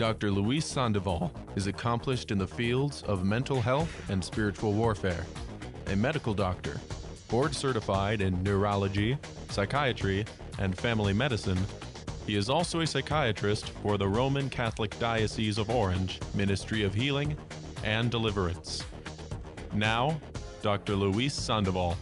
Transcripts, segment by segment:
Dr. Luis Sandoval is accomplished in the fields of mental health and spiritual warfare, a medical doctor, board certified in neurology, psychiatry, and family medicine. He is also a psychiatrist for the Roman Catholic Diocese of Orange Ministry of Healing and Deliverance. Now, Dr. Luis Sandoval.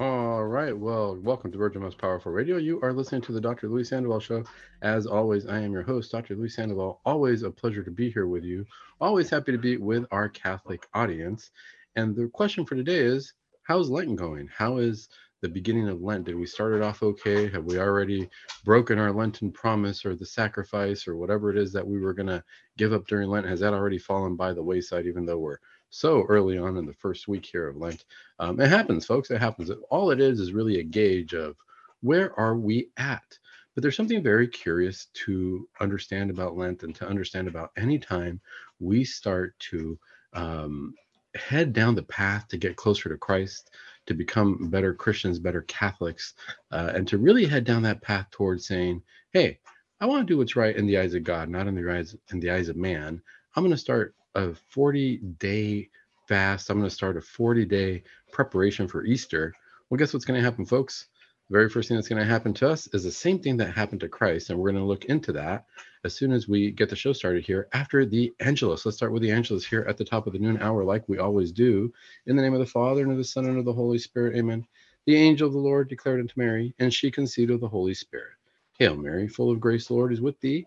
All right. Well, welcome to Virgin Most Powerful Radio. You are listening to the Dr. Luis Sandoval Show. As always, I am your host, Dr. Luis Sandoval. Always a pleasure to be here with you. Always happy to be with our Catholic audience. And the question for today is How's Lent going? How is the beginning of Lent? Did we start it off okay? Have we already broken our Lenten promise or the sacrifice or whatever it is that we were going to give up during Lent? Has that already fallen by the wayside, even though we're so early on in the first week here of Lent. Um, it happens, folks. It happens. All it is is really a gauge of where are we at. But there's something very curious to understand about Lent and to understand about any time we start to um, head down the path to get closer to Christ, to become better Christians, better Catholics, uh, and to really head down that path towards saying, "Hey, I want to do what's right in the eyes of God, not in the eyes in the eyes of man. I'm going to start a 40 day fast. I'm going to start a 40 day preparation for Easter. Well, guess what's going to happen, folks? The very first thing that's going to happen to us is the same thing that happened to Christ. And we're going to look into that as soon as we get the show started here after the Angelus. Let's start with the Angelus here at the top of the noon hour, like we always do. In the name of the Father, and of the Son, and of the Holy Spirit. Amen. The angel of the Lord declared unto Mary, and she conceived of the Holy Spirit. Hail, Mary, full of grace, the Lord is with thee.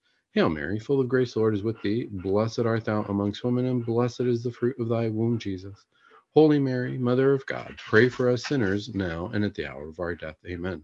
Hail Mary, full of grace, the Lord is with thee. Blessed art thou amongst women, and blessed is the fruit of thy womb, Jesus. Holy Mary, Mother of God, pray for us sinners now and at the hour of our death. Amen.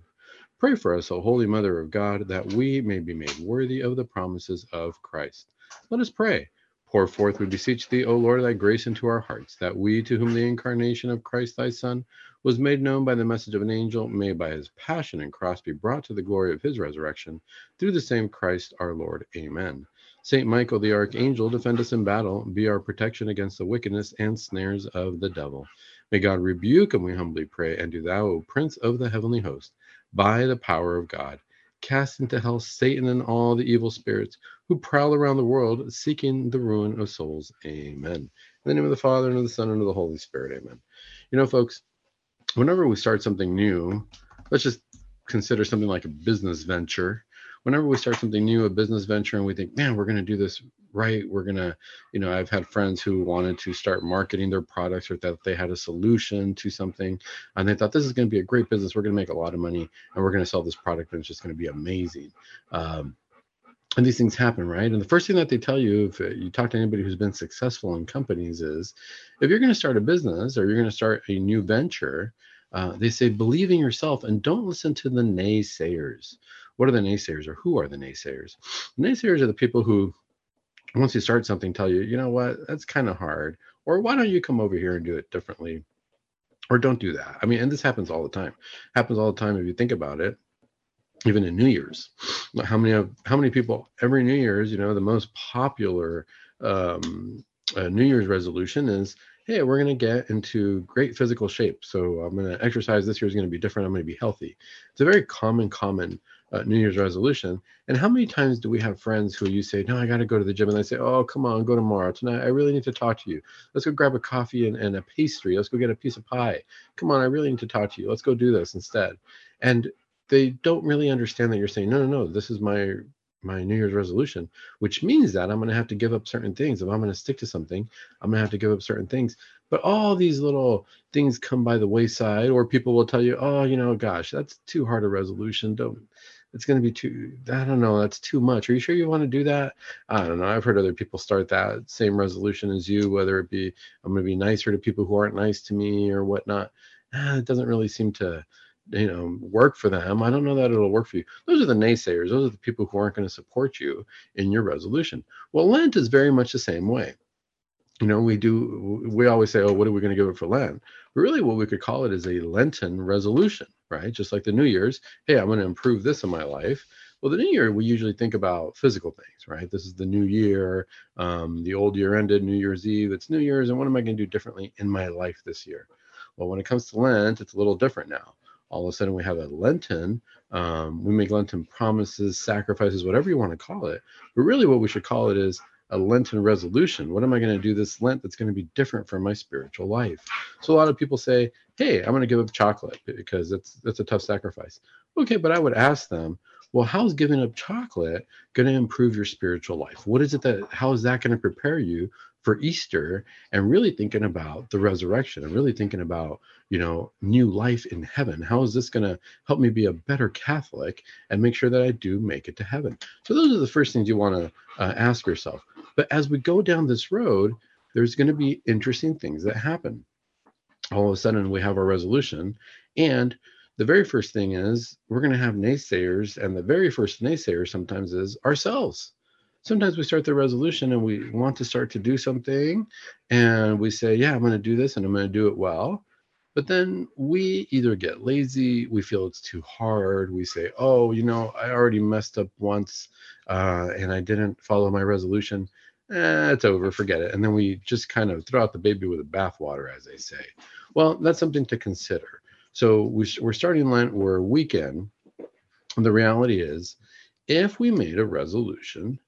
Pray for us, O Holy Mother of God, that we may be made worthy of the promises of Christ. Let us pray. Pour forth, we beseech thee, O Lord, thy grace into our hearts, that we, to whom the incarnation of Christ thy Son was made known by the message of an angel, may by his passion and cross be brought to the glory of his resurrection, through the same Christ our Lord. Amen. Saint Michael the archangel, defend us in battle, be our protection against the wickedness and snares of the devil. May God rebuke, and we humbly pray, and do thou, O Prince of the heavenly host, by the power of God, cast into hell Satan and all the evil spirits who prowl around the world seeking the ruin of souls. Amen. In the name of the Father, and of the Son, and of the Holy Spirit. Amen. You know, folks, whenever we start something new, let's just consider something like a business venture. Whenever we start something new, a business venture, and we think, man, we're going to do this right. We're going to, you know, I've had friends who wanted to start marketing their products or that they had a solution to something and they thought this is going to be a great business. We're going to make a lot of money and we're going to sell this product and it's just going to be amazing. Um, and these things happen, right? And the first thing that they tell you, if you talk to anybody who's been successful in companies, is if you're going to start a business or you're going to start a new venture, uh, they say believe in yourself and don't listen to the naysayers. What are the naysayers or who are the naysayers? The naysayers are the people who, once you start something, tell you, you know what, that's kind of hard. Or why don't you come over here and do it differently? Or don't do that. I mean, and this happens all the time. Happens all the time if you think about it even in New Year's. How many of how many people every New Year's? You know, the most popular um, uh, New Year's resolution is, hey, we're going to get into great physical shape. So I'm going to exercise. This year is going to be different. I'm going to be healthy. It's a very common, common uh, New Year's resolution. And how many times do we have friends who you say, no, I got to go to the gym, and they say, oh, come on, go tomorrow. Tonight, I really need to talk to you. Let's go grab a coffee and, and a pastry. Let's go get a piece of pie. Come on, I really need to talk to you. Let's go do this instead. And they don't really understand that you're saying no no no this is my my new year's resolution which means that i'm going to have to give up certain things. If i'm going to stick to something i'm going to have to give up certain things. But all these little things come by the wayside or people will tell you oh you know gosh that's too hard a resolution. Don't it's going to be too i don't know that's too much. Are you sure you want to do that? I don't know. I've heard other people start that same resolution as you whether it be i'm going to be nicer to people who aren't nice to me or whatnot. Ah, it doesn't really seem to you know work for them i don't know that it'll work for you. Those are the naysayers. Those are the people who aren't going to support you in your resolution. Well lent is very much the same way. You know we do we always say oh what are we going to give it for lent? But really what we could call it is a lenten resolution right? Just like the new year's hey i'm going to improve this in my life. Well the new year we usually think about physical things right? This is the new year um, the old year ended new year's eve it's new year's and what am i going to do differently in my life this year? Well when it comes to lent it's a little different now all of a sudden we have a lenten um, we make lenten promises sacrifices whatever you want to call it but really what we should call it is a Lenten resolution. What am I going to do this Lent that's going to be different from my spiritual life? So a lot of people say, "Hey, I'm going to give up chocolate because that's that's a tough sacrifice." Okay, but I would ask them, "Well, how's giving up chocolate going to improve your spiritual life? What is it that how is that going to prepare you for Easter and really thinking about the resurrection and really thinking about, you know, new life in heaven. How is this going to help me be a better Catholic and make sure that I do make it to heaven? So, those are the first things you want to uh, ask yourself. But as we go down this road, there's going to be interesting things that happen. All of a sudden, we have our resolution. And the very first thing is we're going to have naysayers. And the very first naysayer sometimes is ourselves. Sometimes we start the resolution and we want to start to do something. And we say, yeah, I'm going to do this and I'm going to do it well. But then we either get lazy, we feel it's too hard. We say, oh, you know, I already messed up once uh, and I didn't follow my resolution eh, it's over, forget it. And then we just kind of throw out the baby with the bathwater, as they say. Well, that's something to consider. So we, are starting Lent, we're a weekend. And The reality is, if we made a resolution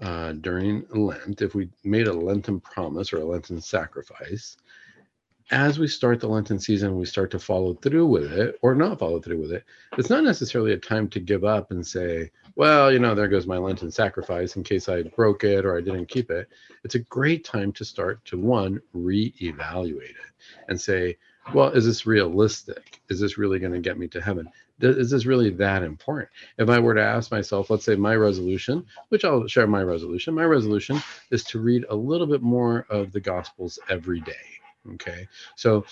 uh, during Lent, if we made a Lenten promise or a Lenten sacrifice, as we start the Lenten season, we start to follow through with it or not follow through with it. It's not necessarily a time to give up and say, well, you know, there goes my Lenten sacrifice in case I broke it or I didn't keep it. It's a great time to start to one, reevaluate it and say, well, is this realistic? Is this really going to get me to heaven? Is this really that important? If I were to ask myself, let's say my resolution, which I'll share my resolution, my resolution is to read a little bit more of the Gospels every day Okay. So,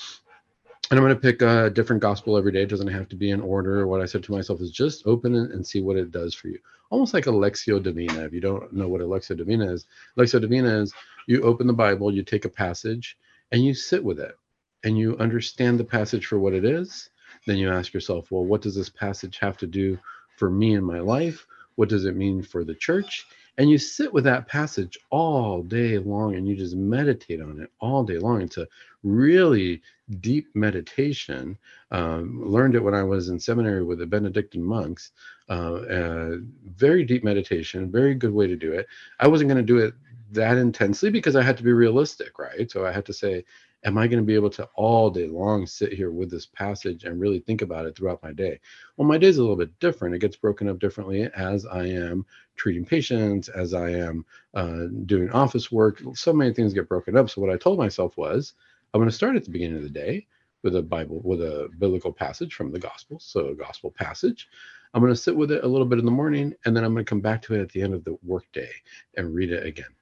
and I'm going to pick a different gospel every day. It doesn't have to be in order. What I said to myself is just open it and see what it does for you. Almost like a Lectio Divina. If you don't know what a Lectio Divina is, Lectio Divina is you open the Bible, you take a passage, and you sit with it, and you understand the passage for what it is. Then you ask yourself, well, what does this passage have to do for me in my life? What does it mean for the church? and you sit with that passage all day long and you just meditate on it all day long. It's a really deep meditation. Um, learned it when i was in seminary with the benedictine monks. Uh, uh, very deep meditation very good way to do it. I wasn't going to do it that intensely because i had to be realistic right? So i had to say am I going to be able to all day long sit here with this passage and really think about it throughout my day? Well, my day is a little bit different. It gets broken up differently as I am treating patients, as I am uh, doing office work. So many things get broken up. So, what I told myself was, I'm going to start at the beginning of the day with a Bible, with a biblical passage from the Gospel. So, a gospel passage. I'm going to sit with it a little bit in the morning, and then I'm going to come back to it at the end of the workday and read it again.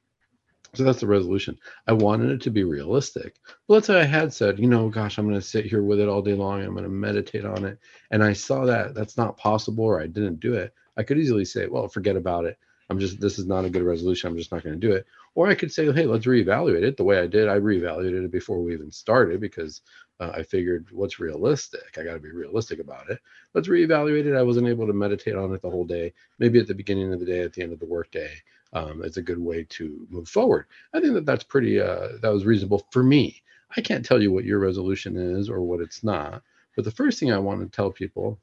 So that's the resolution. I wanted it to be realistic. But let's say I had said, you know, gosh, I'm going to sit here with it all day long. I'm going to meditate on it. And I saw that that's not possible or I didn't do it. I could easily say, well, forget about it. I'm just, this is not a good resolution. I'm just not going to do it. Or I could say, hey, let's reevaluate it the way I did. I reevaluated it before we even started because uh, I figured what's realistic? I got to be realistic about it. Let's reevaluate it. I wasn't able to meditate on it the whole day. Maybe at the beginning of the day, at the end of the workday, um, it's a good way to move forward. I think that that's pretty, uh, that was reasonable for me. I can't tell you what your resolution is or what it's not. But the first thing I want to tell people,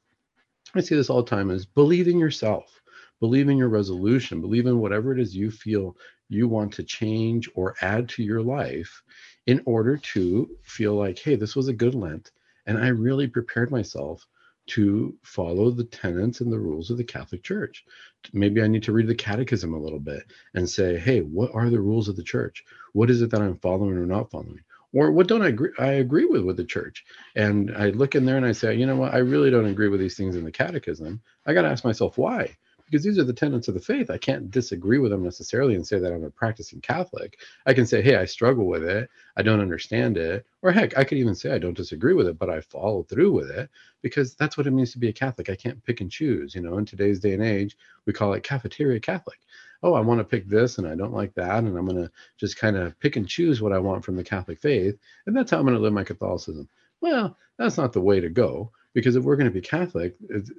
I see this all the time, is believe in yourself. Believe in your resolution. Believe in whatever it is you feel you want to change or add to your life in order to feel like, hey, this was a good Lent. And I really prepared myself to follow the tenets and the rules of the Catholic Church. Maybe I need to read the catechism a little bit and say, hey, what are the rules of the church? What is it that I'm following or not following? Or what don't I agree I agree with with the church? And I look in there and I say, you know what, I really don't agree with these things in the catechism. I got to ask myself why because these are the tenets of the faith. I can't disagree with them necessarily and say that I'm a practicing Catholic. I can say, hey, I struggle with it. I don't understand it. Or heck, I could even say I don't disagree with it, but I follow through with it because that's what it means to be a Catholic. I can't pick and choose. You know, in today's day and age, we call it cafeteria Catholic. Oh, I want to pick this and I don't like that. And I'm going to just kind of pick and choose what I want from the Catholic faith. And that's how I'm going to live my Catholicism. Well, that's not the way to go because if we're going to be Catholic, this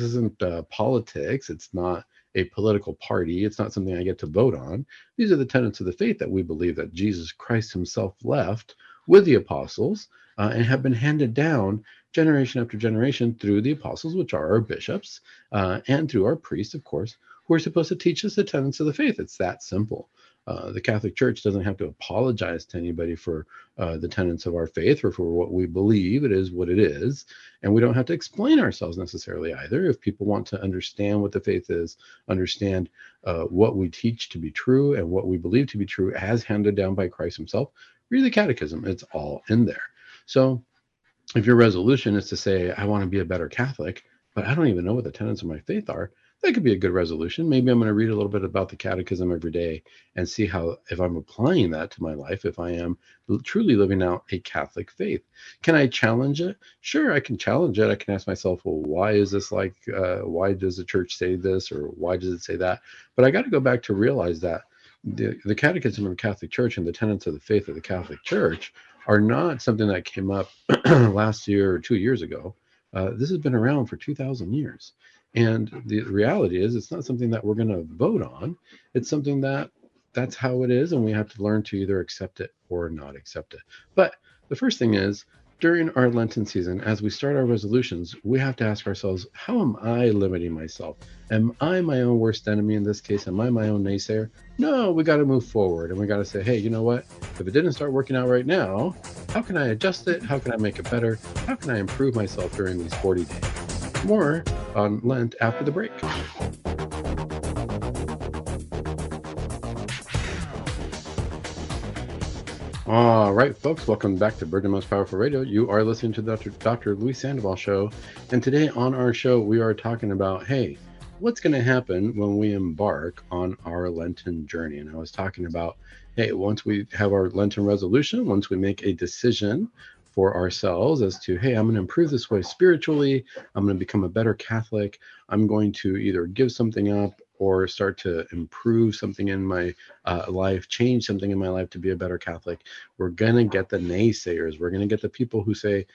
isn't uh, politics. It's not a political party. It's not something I get to vote on. These are the tenets of the faith that we believe that Jesus Christ himself left with the apostles uh, and have been handed down generation after generation through the apostles, which are our bishops, uh, and through our priests, of course, who are supposed to teach us the tenets of the faith. It's that simple. Uh, the Catholic Church doesn't have to apologize to anybody for uh, the tenets of our faith or for what we believe. It is what it is. And we don't have to explain ourselves necessarily either. If people want to understand what the faith is, understand uh, what we teach to be true and what we believe to be true as handed down by Christ Himself, read the Catechism. It's all in there. So if your resolution is to say, I want to be a better Catholic, but I don't even know what the tenets of my faith are, that could be a good resolution. Maybe I'm going to read a little bit about the catechism every day and see how, if I'm applying that to my life, if I am truly living out a Catholic faith. Can I challenge it? Sure, I can challenge it. I can ask myself, well, why is this like, uh, why does the church say this or why does it say that? But I got to go back to realize that the, the catechism of the Catholic Church and the tenets of the faith of the Catholic Church are not something that came up last year or two years ago. Uh, this has been around for 2,000 years. And the reality is, it's not something that we're going to vote on. It's something that that's how it is, and we have to learn to either accept it or not accept it. But the first thing is, during our Lenten season, as we start our resolutions, we have to ask ourselves, how am I limiting myself? Am I my own worst enemy in this case? Am I my own naysayer? No, we got to move forward and we got to say, hey, you know what? If it didn't start working out right now, how can I adjust it? How can I make it better? How can I improve myself during these 40 days? More on Lent after the break. All right, folks, welcome back to Virgin Most Powerful Radio. You are listening to the Dr. Dr. Luis Sandoval show. And today on our show, we are talking about hey, what's going to happen when we embark on our Lenten journey? And I was talking about hey, once we have our Lenten resolution, once we make a decision for ourselves as to, hey, I'm going to improve this way spiritually. I'm going to become a better Catholic. I'm going to either give something up or start to improve something in my uh, life, change something in my life to be a better Catholic. We're going to get the naysayers. We're going to get the people who say,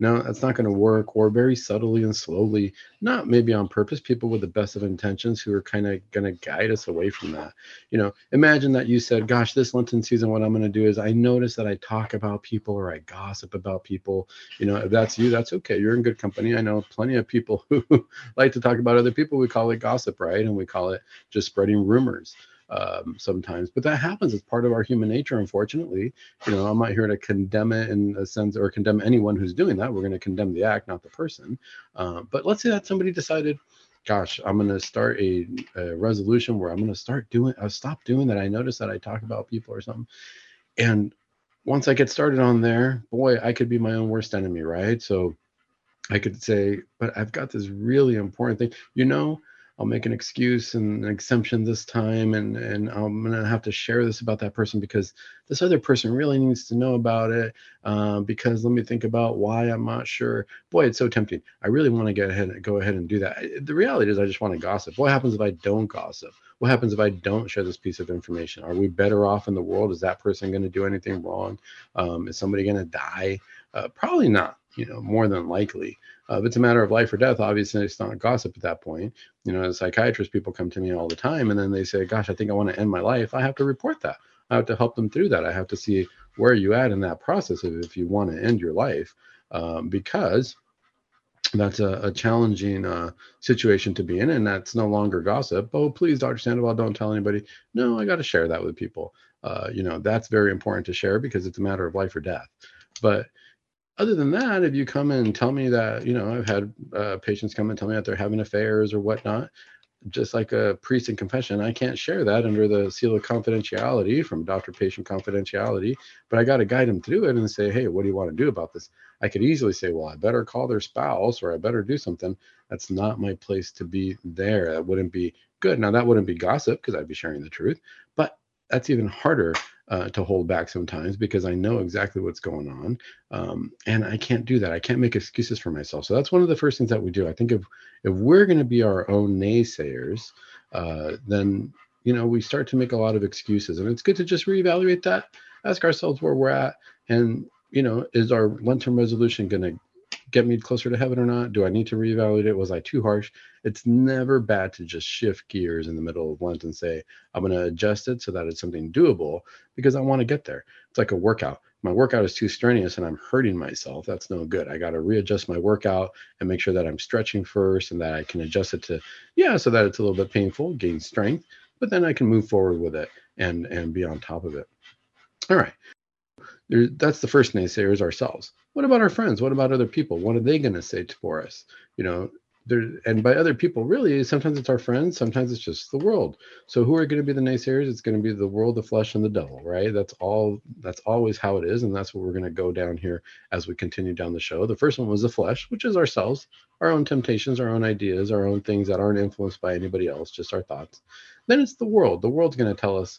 no, that's not going to work, or very subtly and slowly, not maybe on purpose, people with the best of intentions who are kind of going to guide us away from that. You know, imagine that you said, Gosh, this Lenten season, what I'm going to do is I notice that I talk about people or I gossip about people. You know, if that's you, that's okay. You're in good company. I know plenty of people who like to talk about other people. We call it gossip, right? And we call it just spreading rumors um, sometimes. But that happens. It's part of our human nature, unfortunately. You know, I'm not here to condemn it in a sense or condemn anyone who's doing that. We're going to condemn the act, not the person. Uh, but let's say that somebody decided, gosh, I'm going to start a, a, resolution where I'm going to start doing, I'll stop doing that. I notice that I talk about people or something. And once I get started on there, boy, I could be my own worst enemy, right? So I could say, but I've got this really important thing. You know, I'll make an excuse and an exemption this time, and and I'm gonna have to share this about that person because this other person really needs to know about it. Uh, because let me think about why I'm not sure. Boy, it's so tempting. I really want to get ahead and go ahead and do that. The reality is, I just want to gossip. What happens if I don't gossip? What happens if I don't share this piece of information? Are we better off in the world? Is that person going to do anything wrong? Um, is somebody going to die? Uh, probably not. You know, more than likely. Uh, it's a matter of life or death, obviously it's not gossip at that point. You know, as psychiatrists, people come to me all the time and then they say, Gosh, I think I want to end my life. I have to report that. I have to help them through that. I have to see where you at in that process if, if you want to end your life, um, because that's a, a challenging uh, situation to be in, and that's no longer gossip. Oh, please, Dr. Sandoval, don't tell anybody. No, I got to share that with people. Uh, you know, that's very important to share because it's a matter of life or death. But other than that, if you come and tell me that, you know, I've had uh, patients come and tell me that they're having affairs or whatnot, just like a priest in confession, I can't share that under the seal of confidentiality from doctor patient confidentiality, but I got to guide them through it and say, hey, what do you want to do about this? I could easily say, well, I better call their spouse or I better do something. That's not my place to be there. That wouldn't be good. Now, that wouldn't be gossip because I'd be sharing the truth, that's even harder uh, to hold back sometimes because I know exactly what's going on, um, and I can't do that. I can't make excuses for myself. So that's one of the first things that we do. I think if if we're going to be our own naysayers, uh, then you know we start to make a lot of excuses, and it's good to just reevaluate that, ask ourselves where we're at, and you know, is our long term resolution going to get me closer to heaven or not? Do I need to reevaluate it? Was I too harsh? It's never bad to just shift gears in the middle of Lent and say, I'm going to adjust it so that it's something doable because I want to get there. It's like a workout. My workout is too strenuous and I'm hurting myself. That's no good. I got to readjust my workout and make sure that I'm stretching first and that I can adjust it to, yeah, so that it's a little bit painful, gain strength, but then I can move forward with it and and be on top of it. All right. There, that's the first naysayer is ourselves. What about our friends? What about other people? What are they going to say for us? You know, there, and by other people, really, sometimes it's our friends, sometimes it's just the world. So who are going to be the naysayers? It's going to be the world, the flesh, and the devil, right? That's all. That's always how it is, and that's what we're going to go down here as we continue down the show. The first one was the flesh, which is ourselves, our own temptations, our own ideas, our own things that aren't influenced by anybody else, just our thoughts. Then it's the world. The world's going to tell us,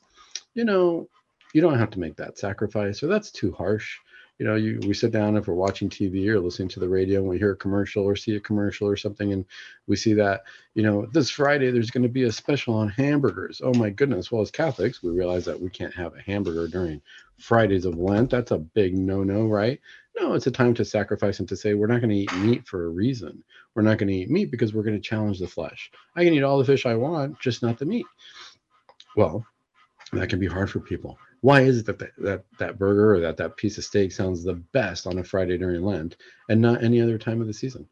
you know, you don't have to make that sacrifice or that's too harsh. You know you we sit down if we're watching tv or listening to the radio and we hear a commercial or see a commercial or something and we see that you know this friday there's going to be a special on hamburgers. Oh my goodness well as catholics we realize that we can't have a hamburger during fridays of lent. That's a big no no right? No it's a time to sacrifice and to say we're not going to eat meat for a reason. We're not going to eat meat because we're going to challenge the flesh. I can eat all the fish i want just not the meat. Well that can be hard for people why is it that that that burger or that that piece of steak sounds the best on a Friday during Lent and not any other time of the season?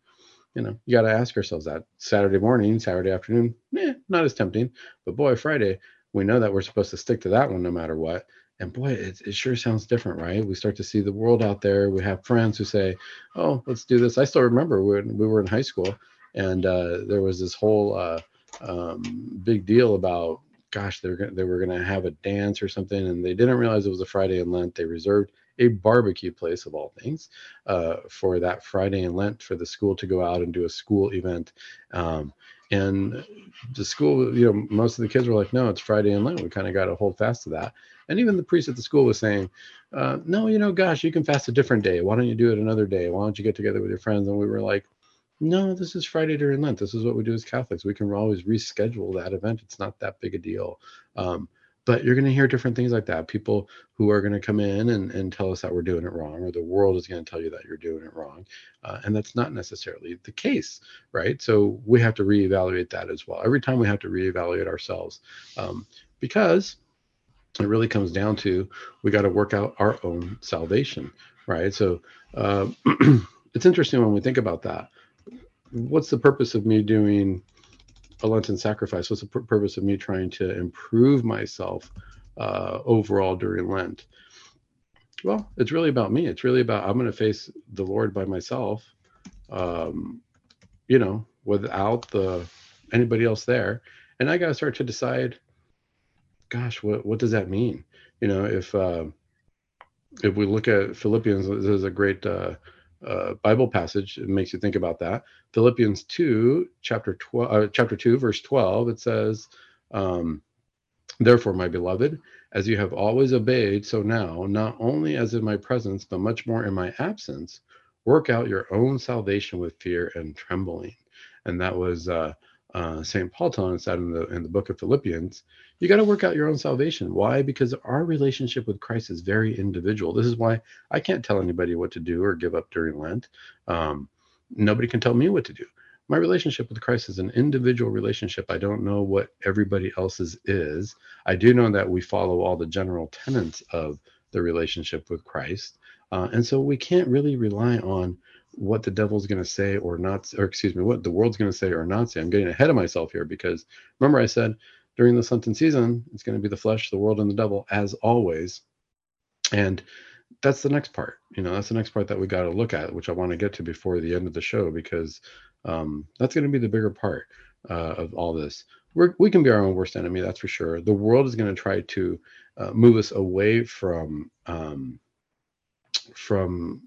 You know, you got to ask ourselves that. Saturday morning, Saturday afternoon, eh, not as tempting. But boy, Friday, we know that we're supposed to stick to that one no matter what. And boy, it, it sure sounds different, right? We start to see the world out there. We have friends who say, "Oh, let's do this." I still remember when we were in high school, and uh, there was this whole uh, um, big deal about gosh, they're gonna, they were going to have a dance or something, and they didn't realize it was a Friday in Lent. They reserved a barbecue place of all things uh, for that Friday in Lent for the school to go out and do a school event. Um, and the school, you know, most of the kids were like, no, it's Friday in Lent. We kind of got to hold fast to that. And even the priest at the school was saying, uh, no, you know, gosh, you can fast a different day. Why don't you do it another day? Why don't you get together with your friends? And we were like, no, this is Friday during Lent. This is what we do as Catholics. We can always reschedule that event. It's not that big a deal. Um, but you're going to hear different things like that. People who are going to come in and, and tell us that we're doing it wrong, or the world is going to tell you that you're doing it wrong. Uh, and that's not necessarily the case, right? So we have to reevaluate that as well. Every time we have to reevaluate ourselves um, because it really comes down to we got to work out our own salvation, right? So uh, it's interesting when we think about that what's the purpose of me doing a Lenten sacrifice? What's the pur- purpose of me trying to improve myself uh, overall during Lent? Well, it's really about me. It's really about I'm going to face the Lord by myself, um, you know, without the anybody else there, and I got to start to decide. Gosh, what what does that mean? You know, if uh, if we look at Philippians, this is a great uh, uh, Bible passage it makes you think about that. Philippians 2, chapter 12, uh, chapter 2, verse 12, it says, um, Therefore, my beloved, as you have always obeyed, so now, not only as in my presence, but much more in my absence, work out your own salvation with fear and trembling. And that was uh, uh, St. Paul telling us that in the in the book of Philippians, you got to work out your own salvation. Why? Because our relationship with Christ is very individual. This is why I can't tell anybody what to do or give up during Lent. Um, nobody can tell me what to do. My relationship with Christ is an individual relationship. I don't know what everybody else's is. I do know that we follow all the general tenets of the relationship with Christ. Uh, and so we can't really rely on what the devil's going to say or not, or excuse me, what the world's going to say or not say. I'm getting ahead of myself here because remember I said during the Lenten season, it's going to be the flesh, the world, and the devil as always. And that's the next part. You know, that's the next part that we got to look at, which I want to get to before the end of the show because um, that's going to be the bigger part. uh, of all this. We're, we can be our own worst enemy, that's for sure. The world is going to try to uh, move us away from um, from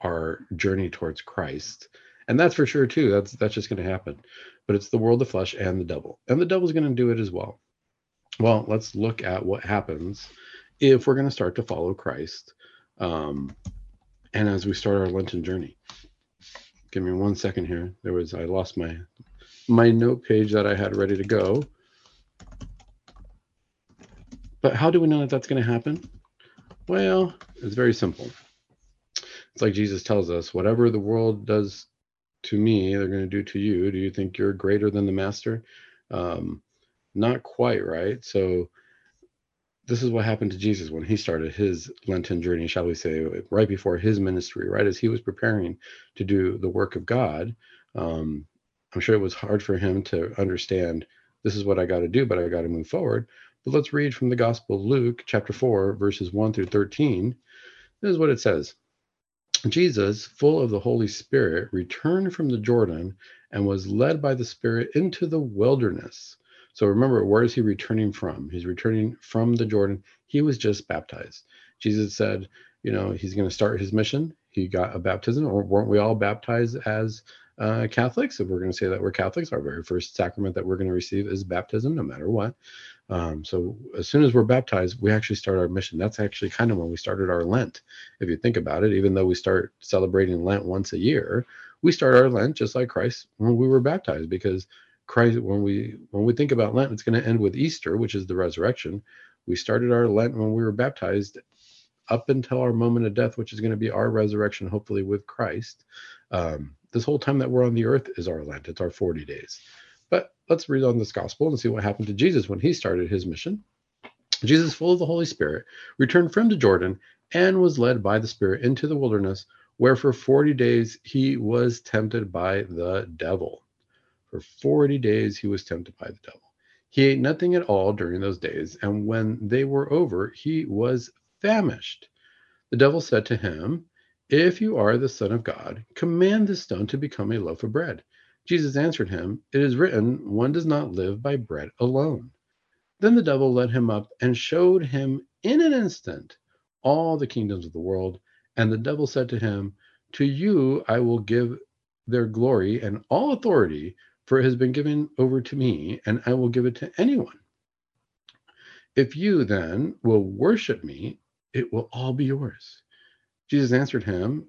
our journey towards Christ, and that's for sure too. That's that's just going to happen. But it's the world, the flesh, and the devil, and the devil's going to do it as well. Well, let's look at what happens if we're going to start to follow Christ, um, and as we start our Lenten journey. Give me one second here. There was I lost my my note page that I had ready to go. But how do we know that that's going to happen? Well, it's very simple. It's like Jesus tells us whatever the world does to me, they're going to do to you. Do you think you're greater than the master? Um, not quite, right? So, this is what happened to Jesus when he started his Lenten journey, shall we say, right before his ministry, right as he was preparing to do the work of God. Um, I'm sure it was hard for him to understand this is what I got to do, but I got to move forward. But let's read from the Gospel of Luke, chapter 4, verses 1 through 13. This is what it says Jesus, full of the Holy Spirit, returned from the Jordan and was led by the Spirit into the wilderness. So remember, where is he returning from? He's returning from the Jordan. He was just baptized. Jesus said, you know, he's going to start his mission. He got a baptism, or weren't we all baptized as uh, Catholics? If we're going to say that we're Catholics, our very first sacrament that we're going to receive is baptism, no matter what. Um, so as soon as we're baptized, we actually start our mission. That's actually kind of when we started our Lent. If you think about it, even though we start celebrating Lent once a year, we start our Lent just like Christ when we were baptized, because Christ, when we when we think about Lent, it's going to end with Easter, which is the resurrection. We started our Lent when we were baptized, up until our moment of death, which is going to be our resurrection, hopefully with Christ. Um, this whole time that we're on the earth is our Lent. It's our 40 days. But let's read on this gospel and see what happened to Jesus when he started his mission. Jesus, full of the Holy Spirit, returned from the Jordan and was led by the Spirit into the wilderness, where for 40 days he was tempted by the devil. For 40 days he was tempted by the devil. He ate nothing at all during those days, and when they were over, he was famished. The devil said to him, If you are the Son of God, command this stone to become a loaf of bread. Jesus answered him, It is written, One does not live by bread alone. Then the devil led him up and showed him in an instant all the kingdoms of the world. And the devil said to him, To you I will give their glory and all authority, for it has been given over to me, and I will give it to anyone. If you then will worship me, it will all be yours. Jesus answered him,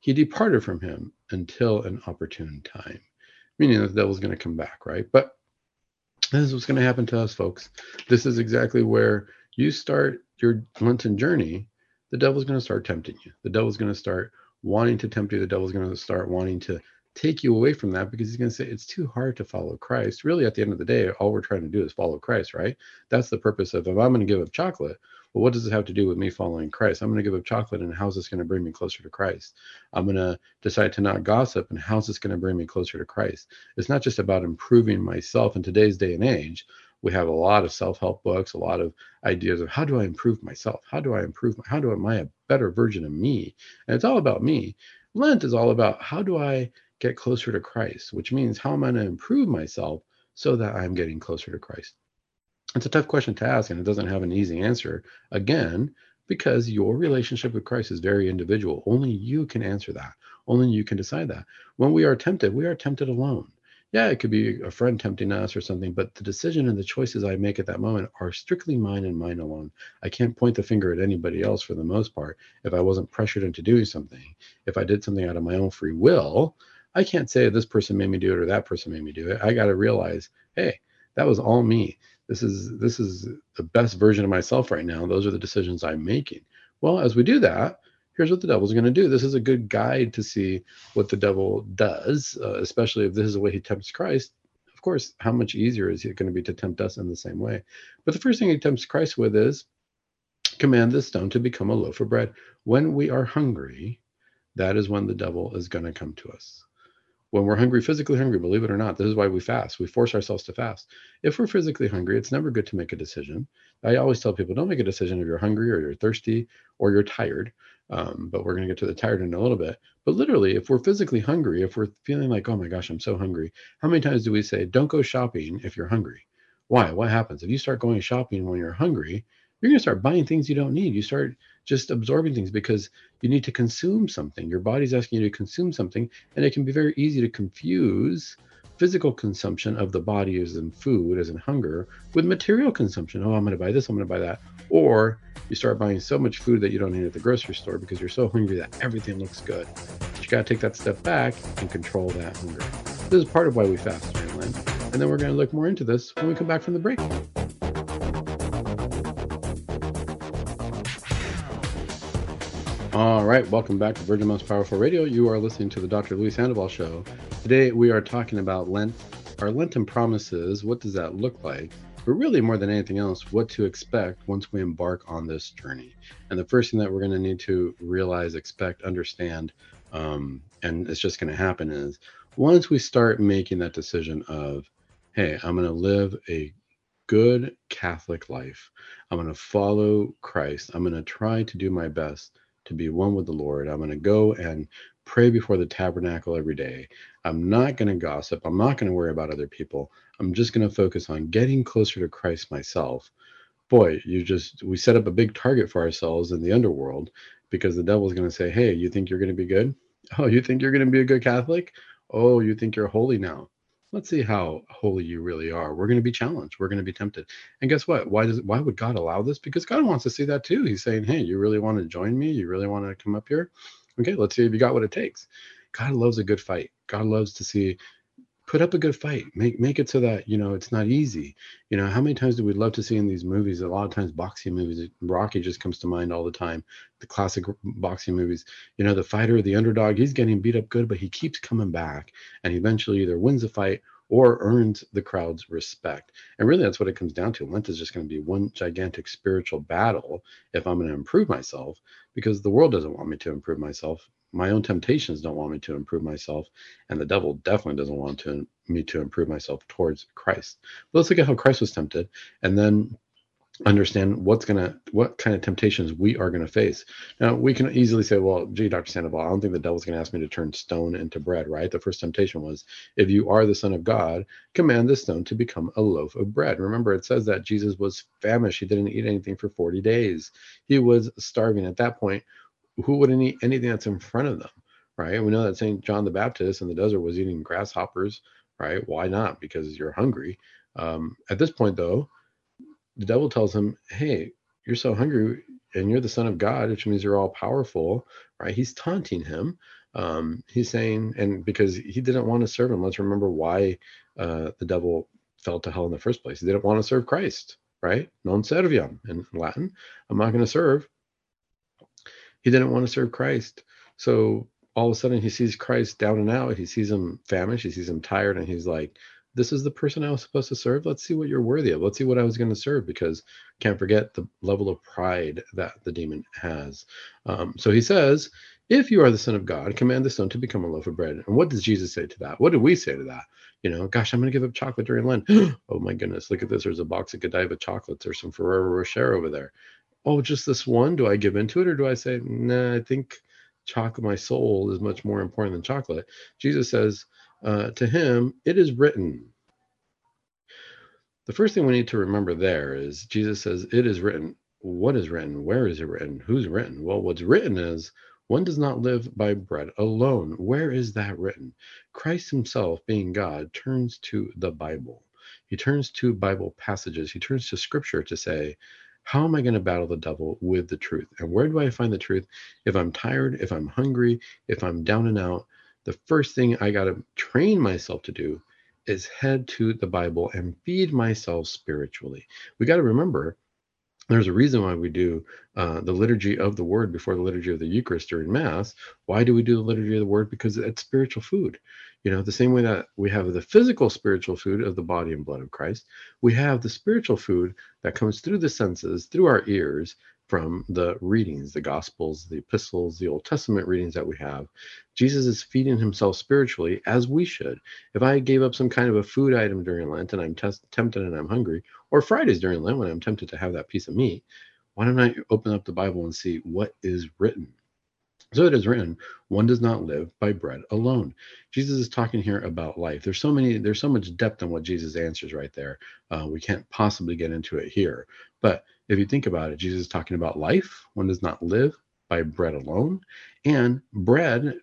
he departed from him until an opportune time, meaning that the devil's going to come back, right? But this is what's going to happen to us, folks. This is exactly where you start your Lenten journey. The devil's going to start tempting you. The devil's going to start wanting to tempt you. The devil's going to start wanting to take you away from that because he's going to say it's too hard to follow Christ. Really, at the end of the day, all we're trying to do is follow Christ, right? That's the purpose of if I'm going to give up chocolate, well, what does it have to do with me following Christ? I'm going to give up chocolate, and how's this going to bring me closer to Christ? I'm going to decide to not gossip, and how's this going to bring me closer to Christ? It's not just about improving myself in today's day and age. We have a lot of self-help books, a lot of ideas of how do I improve myself? How do I improve? How do I, am I a better version of me? And it's all about me. Lent is all about how do I get closer to Christ, which means how am I going to improve myself so that I'm getting closer to Christ? It's a tough question to ask, and it doesn't have an easy answer. Again, because your relationship with Christ is very individual. Only you can answer that. Only you can decide that. When we are tempted, we are tempted alone. Yeah, it could be a friend tempting us or something, but the decision and the choices I make at that moment are strictly mine and mine alone. I can't point the finger at anybody else for the most part. If I wasn't pressured into doing something, if I did something out of my own free will, I can't say this person made me do it or that person made me do it. I got to realize, hey, that was all me this is this is the best version of myself right now those are the decisions i'm making well as we do that here's what the devil's going to do this is a good guide to see what the devil does uh, especially if this is the way he tempts christ of course, how much easier is it going to be to tempt us in the same way? But the first thing he tempts Christ with is command this stone to become a loaf of bread. When we are hungry, that is when the devil is going to come to us. When we're hungry, physically hungry, believe it or not, this is why we fast. We force ourselves to fast. If we're physically hungry, it's never good to make a decision. I always tell people don't make a decision if you're hungry or you're thirsty or you're tired. Um, but we're going to get to the tired in a little bit. But literally, if we're physically hungry, if we're feeling like, oh my gosh, I'm so hungry, how many times do we say, don't go shopping if you're hungry? Why? What happens? If you start going shopping when you're hungry, you're going to start buying things you don't need. You start just absorbing things because you need to consume something. Your body's asking you to consume something, and it can be very easy to confuse physical consumption of the body as in food, as in hunger, with material consumption. Oh, I'm going to buy this, I'm going to buy that. Or you start buying so much food that you don't need at the grocery store because you're so hungry that everything looks good. But you got to take that step back and control that hunger. This is part of why we fast Lent. And then we're going to look more into this when we come back from the break. All right, welcome back to Virgin Most Powerful Radio. You are listening to the Dr. Luis Sandoval Show. Today we are talking about Lent, our Lenten promises. What does that look like? But really, more than anything else, what to expect once we embark on this journey. And the first thing that we're going to need to realize, expect, understand, um, and it's just going to happen is once we start making that decision of, hey, I'm going to live a good Catholic life, I'm going to follow Christ, I'm going to try to do my best to be one with the Lord. I'm going to go and pray before the tabernacle every day. I'm not going to gossip. I'm not going to worry about other people. I'm just going to focus on getting closer to Christ myself. Boy, you just, we set up a big target for ourselves in the underworld because the devil's going to say, Hey, you think you're going to be good? Oh, you think you're going to be a good Catholic? Oh, you think you're holy now? Let's see how holy you really are. We're going to be challenged. We're going to be tempted. And guess what? Why does why would God allow this? Because God wants to see that too. He's saying, "Hey, you really want to join me? You really want to come up here? Okay, let's see if you got what it takes." God loves a good fight. God loves to see put up a good fight make make it so that you know it's not easy you know how many times do we love to see in these movies a lot of times boxing movies rocky just comes to mind all the time the classic boxing movies you know the fighter the underdog he's getting beat up good but he keeps coming back and eventually either wins the fight or earns the crowd's respect. And really, that's what it comes down to. Lent is just going to be one gigantic spiritual battle if I'm going to improve myself, because the world doesn't want me to improve myself my own temptations don't want me to improve myself and the devil definitely doesn't want to, me to improve myself towards christ. But let's look at how christ was tempted and then understand what's gonna what kind of temptations we are going to face. Now we can easily say well gee dr sandoval i don't think the devil's going to ask me to turn stone into bread right? The first temptation was if you are the son of god command this stone to become a loaf of bread. Remember it says that jesus was famished. He didn't eat anything for 40 days. He was starving. At that point who wouldn't eat anything that's in front of them, right? We know that St. John the Baptist in the desert was eating grasshoppers, right? Why not? Because you're hungry. Um, at this point, though, the devil tells him, hey, you're so hungry and you're the son of God, which means you're all powerful, right? He's taunting him. Um, he's saying, and because he didn't want to serve him, let's remember why uh, the devil fell to hell in the first place. He didn't want to serve Christ, right? Non serviam in Latin. I'm not going to serve he didn't want to serve Christ. So all of a sudden he sees Christ down and out. He sees him famished. He sees him tired, and he's like, "This is the person I was supposed to serve. Let's see what you're worthy of. Let's see what I was going to serve." Because can't forget the level of pride that the demon has. Um, so he says, "If you are the Son of God, command the stone to become a loaf of bread." And what does Jesus say to that? What do we say to that? You know, gosh, I'm going to give up chocolate during Lent. oh my goodness, look at this. There's a box of Godiva chocolates. There's some Ferrero Rocher over there oh, just this one? Do I give into it or do I say, nah, I think chocolate, my soul is much more important than chocolate? Jesus says uh, to him, it is written. The first thing we need to remember there is Jesus says, it is written. What is written? Where is it written? Who's written? Well, what's written is one does not live by bread alone. Where is that written? Christ himself, being God, turns to the Bible. He turns to Bible passages. He turns to scripture to say, how am I going to battle the devil with the truth? And where do I find the truth? If I'm tired, if I'm hungry, if I'm down and out, the first thing I got to train myself to do is head to the Bible and feed myself spiritually. We got to remember there's a reason why we do uh, the liturgy of the word before the liturgy of the Eucharist during Mass. Why do we do the liturgy of the word? Because it's spiritual food. You know, the same way that we have the physical spiritual food of the body and blood of Christ, we have the spiritual food that comes through the senses, through our ears, from the readings, the Gospels, the epistles, the Old Testament readings that we have. Jesus is feeding himself spiritually as we should. If I gave up some kind of a food item during Lent and I'm t- tempted and I'm hungry, or Fridays during Lent when I'm tempted to have that piece of meat, why don't I open up the Bible and see what is written? So it is written, one does not live by bread alone. Jesus is talking here about life. There's so many, there's so much depth in what Jesus answers right there. Uh, we can't possibly get into it here. But if you think about it, Jesus is talking about life. One does not live by bread alone. And bread,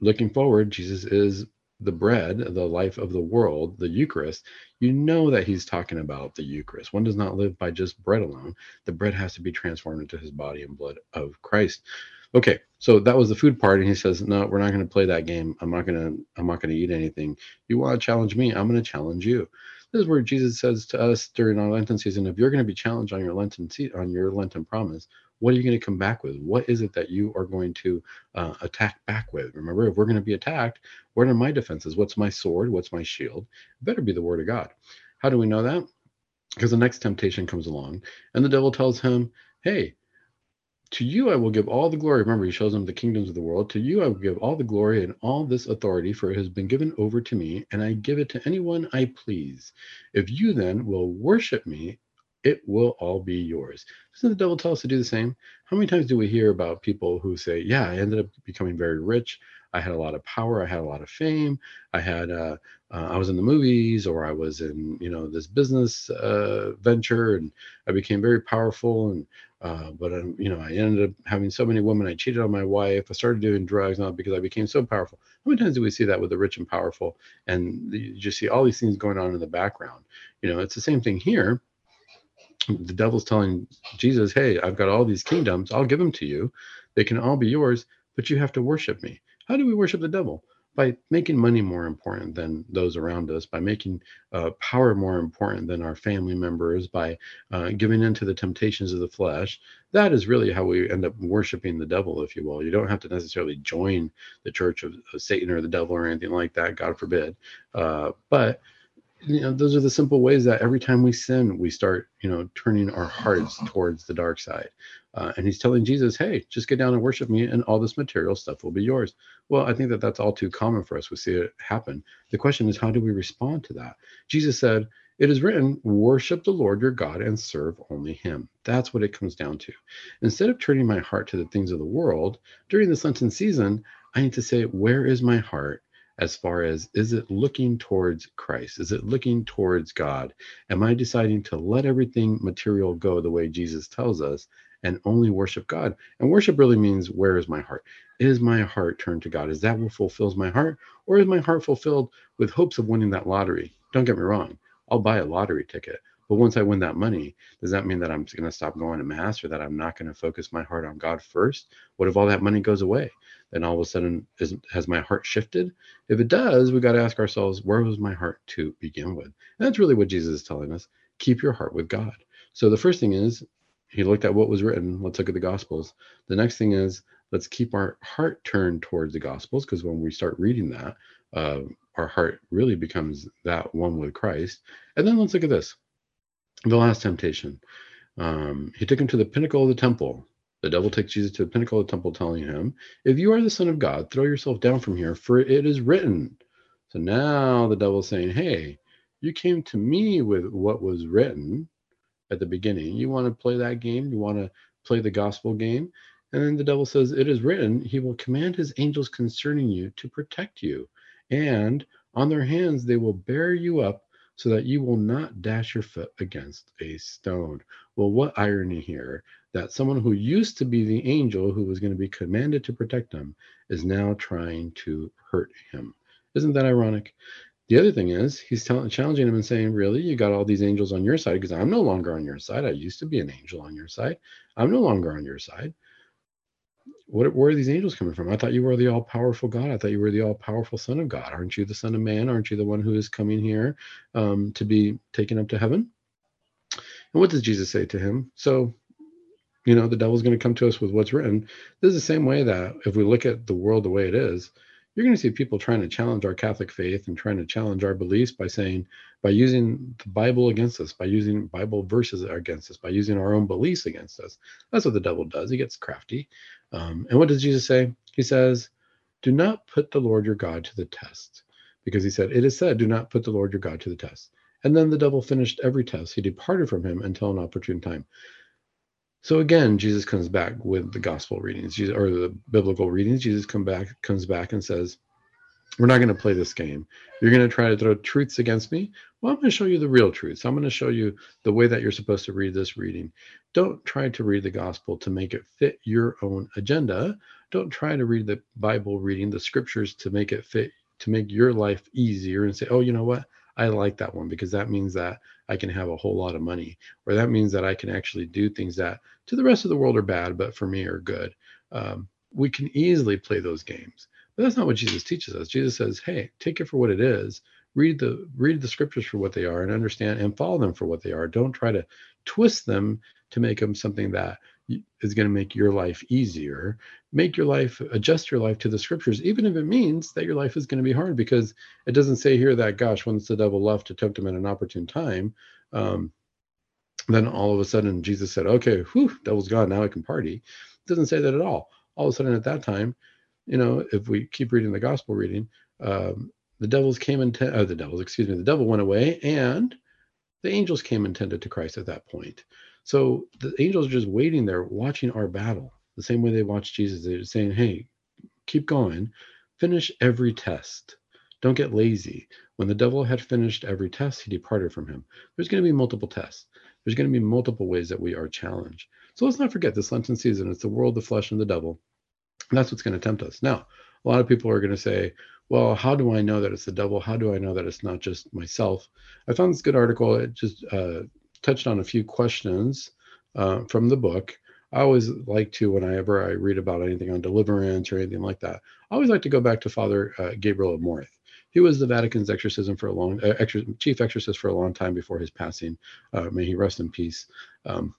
looking forward, Jesus is the bread, the life of the world, the Eucharist, you know that he's talking about the Eucharist. One does not live by just bread alone. The bread has to be transformed into his body and blood of Christ. Okay, so that was the food part, and he says, "No, we're not going to play that game. I'm not going to. I'm not going to eat anything. You want to challenge me? I'm going to challenge you." This is where Jesus says to us during our Lenten season, "If you're going to be challenged on your Lenten seat, on your Lenten promise, what are you going to come back with? What is it that you are going to uh, attack back with? Remember, if we're going to be attacked, what are my defenses? What's my sword? What's my shield? It better be the Word of God. How do we know that? Because the next temptation comes along, and the devil tells him, "Hey." To you I will give all the glory. Remember, he shows them the kingdoms of the world. To you I will give all the glory and all this authority, for it has been given over to me, and I give it to anyone I please. If you then will worship me, it will all be yours. Doesn't the devil tell us to do the same? How many times do we hear about people who say, Yeah, I ended up becoming very rich. I had a lot of power. I had a lot of fame. I had, uh, uh, I was in the movies or I was in, you know, this business uh, venture and I became very powerful. And, uh, but I'm you know, I ended up having so many women. I cheated on my wife. I started doing drugs not because I became so powerful. How many times do we see that with the rich and powerful? And you just see all these things going on in the background. You know, it's the same thing here the devil's telling Jesus, Hey, I've got all these kingdoms. I'll give them to you. They can all be yours, but you have to worship me. How do we worship the devil? By making money more important than those around us, by making uh, power more important than our family members, by uh, giving into the temptations of the flesh. That is really how we end up worshiping the devil, if you will. You don't have to necessarily join the church of, of Satan or the devil or anything like that, God forbid. Uh, but you know those are the simple ways that every time we sin we start you know turning our hearts towards the dark side. Uh, and he's telling jesus hey just get down and worship me and all this material stuff will be yours. Well i think that that's all too common for us we see it happen. The question is how do we respond to that? Jesus said it is written worship the lord your god and serve only him. That's what it comes down to. Instead of turning my heart to the things of the world during this lenten season i need to say where is my heart as far as is it looking towards Christ? Is it looking towards God? Am I deciding to let everything material go the way Jesus tells us and only worship God? And worship really means where is my heart? Is my heart turned to God? Is that what fulfills my heart? Or is my heart fulfilled with hopes of winning that lottery? Don't get me wrong, I'll buy a lottery ticket. But once I win that money, does that mean that I'm going to stop going to mass or that I'm not going to focus my heart on God first? What if all that money goes away? Then all of a sudden, is, has my heart shifted? If it does, we got to ask ourselves, where was my heart to begin with? And that's really what Jesus is telling us. Keep your heart with God. So the first thing is, he looked at what was written. Let's look at the Gospels. The next thing is, let's keep our heart turned towards the Gospels because when we start reading that, uh, our heart really becomes that one with Christ. And then let's look at this the last temptation. Um, he took him to the pinnacle of the temple. The devil takes Jesus to the pinnacle of the temple, telling him, If you are the Son of God, throw yourself down from here, for it is written. So now the devil's saying, Hey, you came to me with what was written at the beginning. You want to play that game? You want to play the gospel game? And then the devil says, It is written, He will command His angels concerning you to protect you. And on their hands they will bear you up so that you will not dash your foot against a stone. Well, what irony here that someone who used to be the angel who was going to be commanded to protect him is now trying to hurt him. Isn't that ironic? The other thing is, he's challenging him and saying, Really? You got all these angels on your side? Because I'm no longer on your side. I used to be an angel on your side. I'm no longer on your side what, where are these angels coming from? I thought you were the all powerful God. I thought you were the all powerful Son of God. Aren't you the Son of Man? Aren't you the one who is coming here um, to be taken up to heaven? And what does Jesus say to him? So, you know, the devil's going to come to us with what's written. This is the same way that if we look at the world the way it is, you're going to see people trying to challenge our Catholic faith and trying to challenge our beliefs by saying, by using the Bible against us, by using Bible verses against us, by using our own beliefs against us. That's what the devil does. He gets crafty. Um, and what does Jesus say? He says, Do not put the Lord your God to the test. Because he said, It is said, Do not put the Lord your God to the test. And then the devil finished every test. He departed from him until an opportune time. So again, Jesus comes back with the gospel readings or the biblical readings. Jesus come back, comes back and says, we're not going to play this game. You're going to try to throw truths against me. Well, I'm going to show you the real truths. I'm going to show you the way that you're supposed to read this reading. Don't try to read the gospel to make it fit your own agenda. Don't try to read the Bible reading, the scriptures to make it fit, to make your life easier and say, oh, you know what? I like that one because that means that I can have a whole lot of money, or that means that I can actually do things that to the rest of the world are bad, but for me are good. Um, we can easily play those games, but that's not what Jesus teaches us. Jesus says, "Hey, take it for what it is. Read the read the scriptures for what they are, and understand and follow them for what they are. Don't try to twist them to make them something that is going to make your life easier. Make your life, adjust your life to the scriptures, even if it means that your life is going to be hard, because it doesn't say here that, gosh, once the devil left to tempt him at an opportune time, um, then all of a sudden Jesus said, okay, whew, devil's gone. Now I can party. It doesn't say that at all. All of a sudden at that time, you know, if we keep reading the gospel reading, um, the devils came and, te- uh, the devils, excuse me, the devil went away and the angels came and tended to Christ at that point. So the angels are just waiting there, watching our battle, the same way they watched Jesus. They're saying, hey, keep going, finish every test. Don't get lazy. When the devil had finished every test, he departed from him. There's going to be multiple tests. There's going to be multiple ways that we are challenged. So let's not forget this Lenten season, it's the world, the flesh, and the devil. And that's what's going to tempt us. Now, a lot of people are going to say, well, how do I know that it's the devil? How do I know that it's not just myself? I found this good article. It just uh, touched on a few questions uh, from the book. I always like to, whenever I read about anything on deliverance or anything like that, I always like to go back to Father uh, Gabriel Amorth. He was the Vatican's exorcism for a long, uh, chief exorcist for a long time before his passing. Uh, may he rest in peace. Um,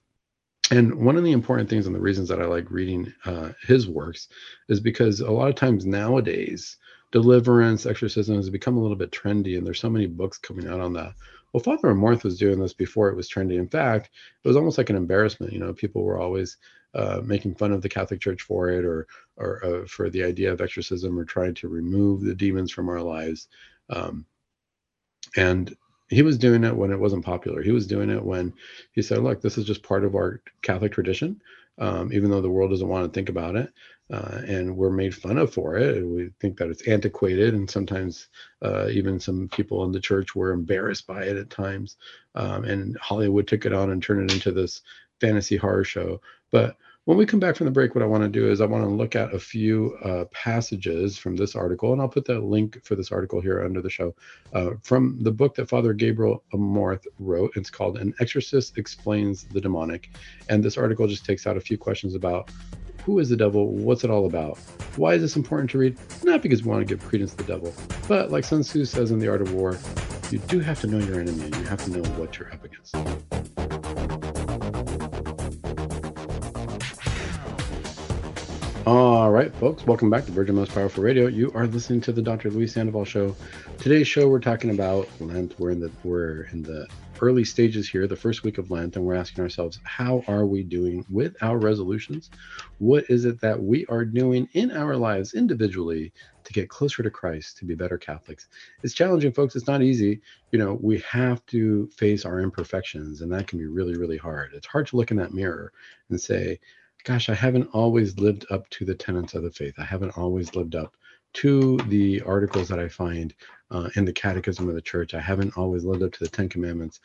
and one of the important things and the reasons that I like reading uh, his works is because a lot of times nowadays, deliverance, exorcism has become a little bit trendy, and there's so many books coming out on that. Well, Father Amorth was doing this before it was trendy. In fact, it was almost like an embarrassment. You know, people were always uh, making fun of the Catholic Church for it, or or uh, for the idea of exorcism, or trying to remove the demons from our lives. Um, and he was doing it when it wasn't popular. He was doing it when he said, "Look, this is just part of our Catholic tradition." Um, even though the world doesn't want to think about it uh, and we're made fun of for it. We think that it's antiquated, and sometimes uh, even some people in the church were embarrassed by it at times. Um, and Hollywood took it on and turned it into this fantasy horror show. But when we come back from the break, what I want to do is I want to look at a few uh, passages from this article, and I'll put the link for this article here under the show uh, from the book that Father Gabriel Amorth wrote. It's called An Exorcist Explains the Demonic. And this article just takes out a few questions about who is the devil? What's it all about? Why is this important to read? Not because we want to give credence to the devil, but like Sun Tzu says in The Art of War, you do have to know your enemy and you have to know what you're up against. All right, folks, welcome back to Virgin Most Powerful Radio. You are listening to the Dr. Luis Sandoval Show. Today's show, we're talking about Lent. We're in the we're in the early stages here, the first week of Lent, and we're asking ourselves, how are we doing with our resolutions? What is it that we are doing in our lives individually to get closer to Christ, to be better Catholics? It's challenging, folks. It's not easy. You know, we have to face our imperfections, and that can be really, really hard. It's hard to look in that mirror and say, gosh, I haven't always lived up to the tenets of the faith. I haven't always lived up to the articles that I find uh, in the Catechism of the Church. I haven't always lived up to the Ten Commandments.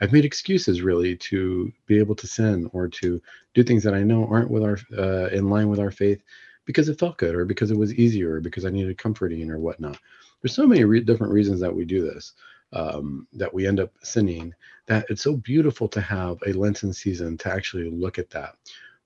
I've made excuses really to be able to sin or to do things that I know aren't with our uh, in line with our faith because it felt good or because it was easier or because I needed comforting or whatnot. There's so many re- different reasons that we do this. Um, that we end up sinning, that it's so beautiful to have a Lenten season to actually look at that.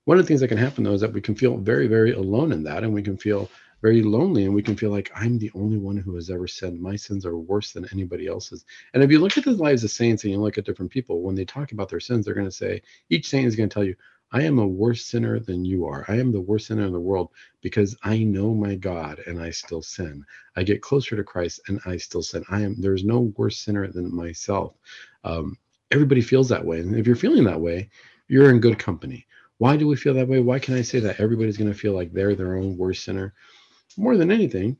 One of the things that can happen though is that we can feel very, very alone in that, and we can feel very lonely and we can feel like i'm the only one who has ever sinned my sins are worse than anybody else's and if you look at the lives of saints and you look at different people when they talk about their sins they're going to say each saint is going to tell you I am a worse sinner than you are. I am the worst sinner in the world because I know my God and I still sin. I get closer to Christ and I still sin. I am there's no worse sinner than myself. Um, everybody feels that way, and if you're feeling that way, you're in good company. Why do we feel that way? Why can I say that everybody's going to feel like they're their own worst sinner? More than anything,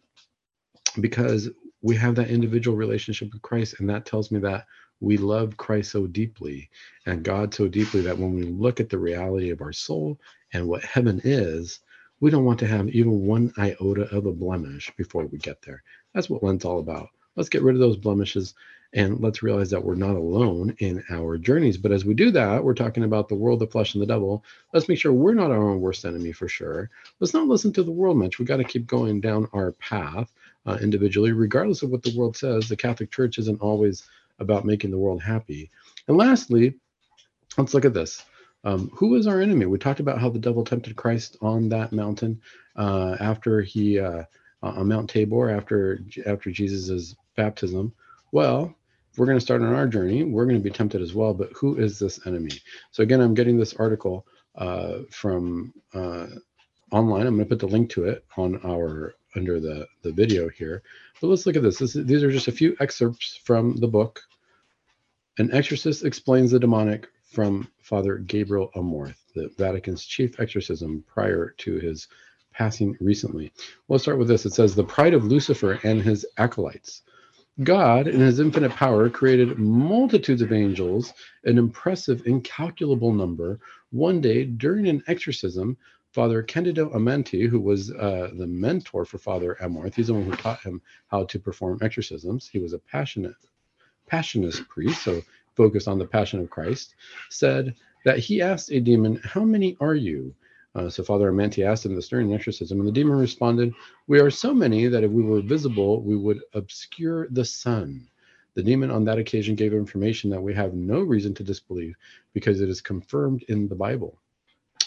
because we have that individual relationship with Christ, and that tells me that we love Christ so deeply and God so deeply that when we look at the reality of our soul and what heaven is, we don't want to have even one iota of a blemish before we get there. That's what Lent's all about. Let's get rid of those blemishes and let's realize that we're not alone in our journeys. But as we do that, we're talking about the world, the flesh, and the devil. Let's make sure we're not our own worst enemy for sure. Let's not listen to the world much. We got to keep going down our path uh, individually, regardless of what the world says. The Catholic Church isn't always about making the world happy. And lastly, let's look at this. Um, who is our enemy? We talked about how the devil tempted Christ on that mountain uh, after he uh, on Mount Tabor after after Jesus's baptism. Well, we're going to start on our journey, we're going to be tempted as well. But who is this enemy? So again, I'm getting this article uh, from uh, online. I'm going to put the link to it on our under the the video here. But let's look at this. this these are just a few excerpts from the book. An exorcist explains the demonic from Father Gabriel Amorth, the Vatican's chief exorcism prior to his passing recently. We'll start with this. It says, The pride of Lucifer and his acolytes. God, in his infinite power, created multitudes of angels, an impressive, incalculable number. One day, during an exorcism, Father Candido Amenti, who was uh, the mentor for Father Amorth, he's the one who taught him how to perform exorcisms. He was a passionate, passionist priest, so focused on the passion of Christ, said that he asked a demon, How many are you? Uh, so Father Amenti asked him during an exorcism, and the demon responded, We are so many that if we were visible, we would obscure the sun. The demon on that occasion gave information that we have no reason to disbelieve because it is confirmed in the Bible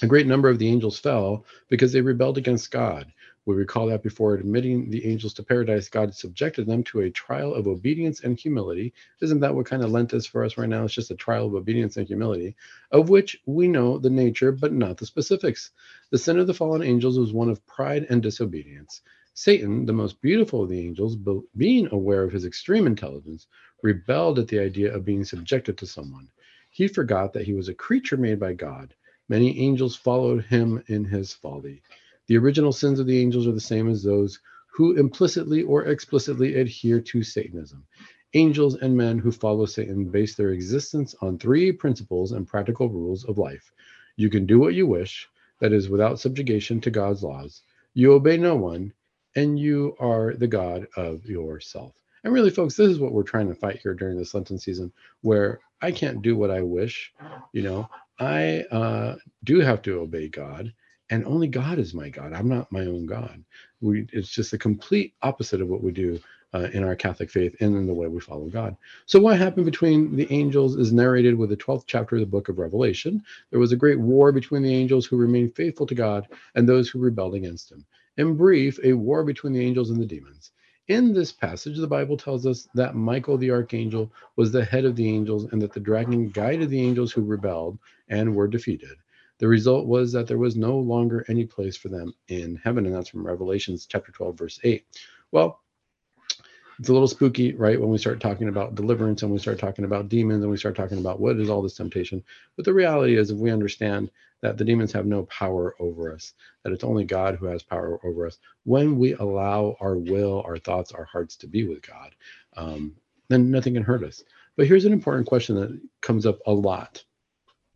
a great number of the angels fell because they rebelled against God. We recall that before admitting the angels to paradise, God subjected them to a trial of obedience and humility. Isn't that what kind of Lent is for us right now? It's just a trial of obedience and humility, of which we know the nature, but not the specifics. The sin of the fallen angels was one of pride and disobedience. Satan, the most beautiful of the angels, being aware of his extreme intelligence, rebelled at the idea of being subjected to someone. He forgot that he was a creature made by God Many angels followed him in his folly. The original sins of the angels are the same as those who implicitly or explicitly adhere to Satanism. Angels and men who follow Satan base their existence on three principles and practical rules of life. You can do what you wish, that is, without subjugation to God's laws. You obey no one, and you are the God of yourself. And really, folks, this is what we're trying to fight here during this Lenten season, where I can't do what I wish. You know, I uh, do have to obey God, and only God is my God. I'm not my own God. We, it's just the complete opposite of what we do uh, in our Catholic faith and in the way we follow God. So, what happened between the angels is narrated with the 12th chapter of the book of Revelation. There was a great war between the angels who remained faithful to God and those who rebelled against him. In brief, a war between the angels and the demons. In this passage, the Bible tells us that Michael the archangel was the head of the angels and that the dragon guided the angels who rebelled and were defeated. The result was that there was no longer any place for them in heaven. And that's from Revelations chapter 12, verse 8. Well, it's a little spooky, right? When we start talking about deliverance and we start talking about demons and we start talking about what is all this temptation. But the reality is, if we understand that the demons have no power over us, that it's only God who has power over us, when we allow our will, our thoughts, our hearts to be with God, um, then nothing can hurt us. But here's an important question that comes up a lot.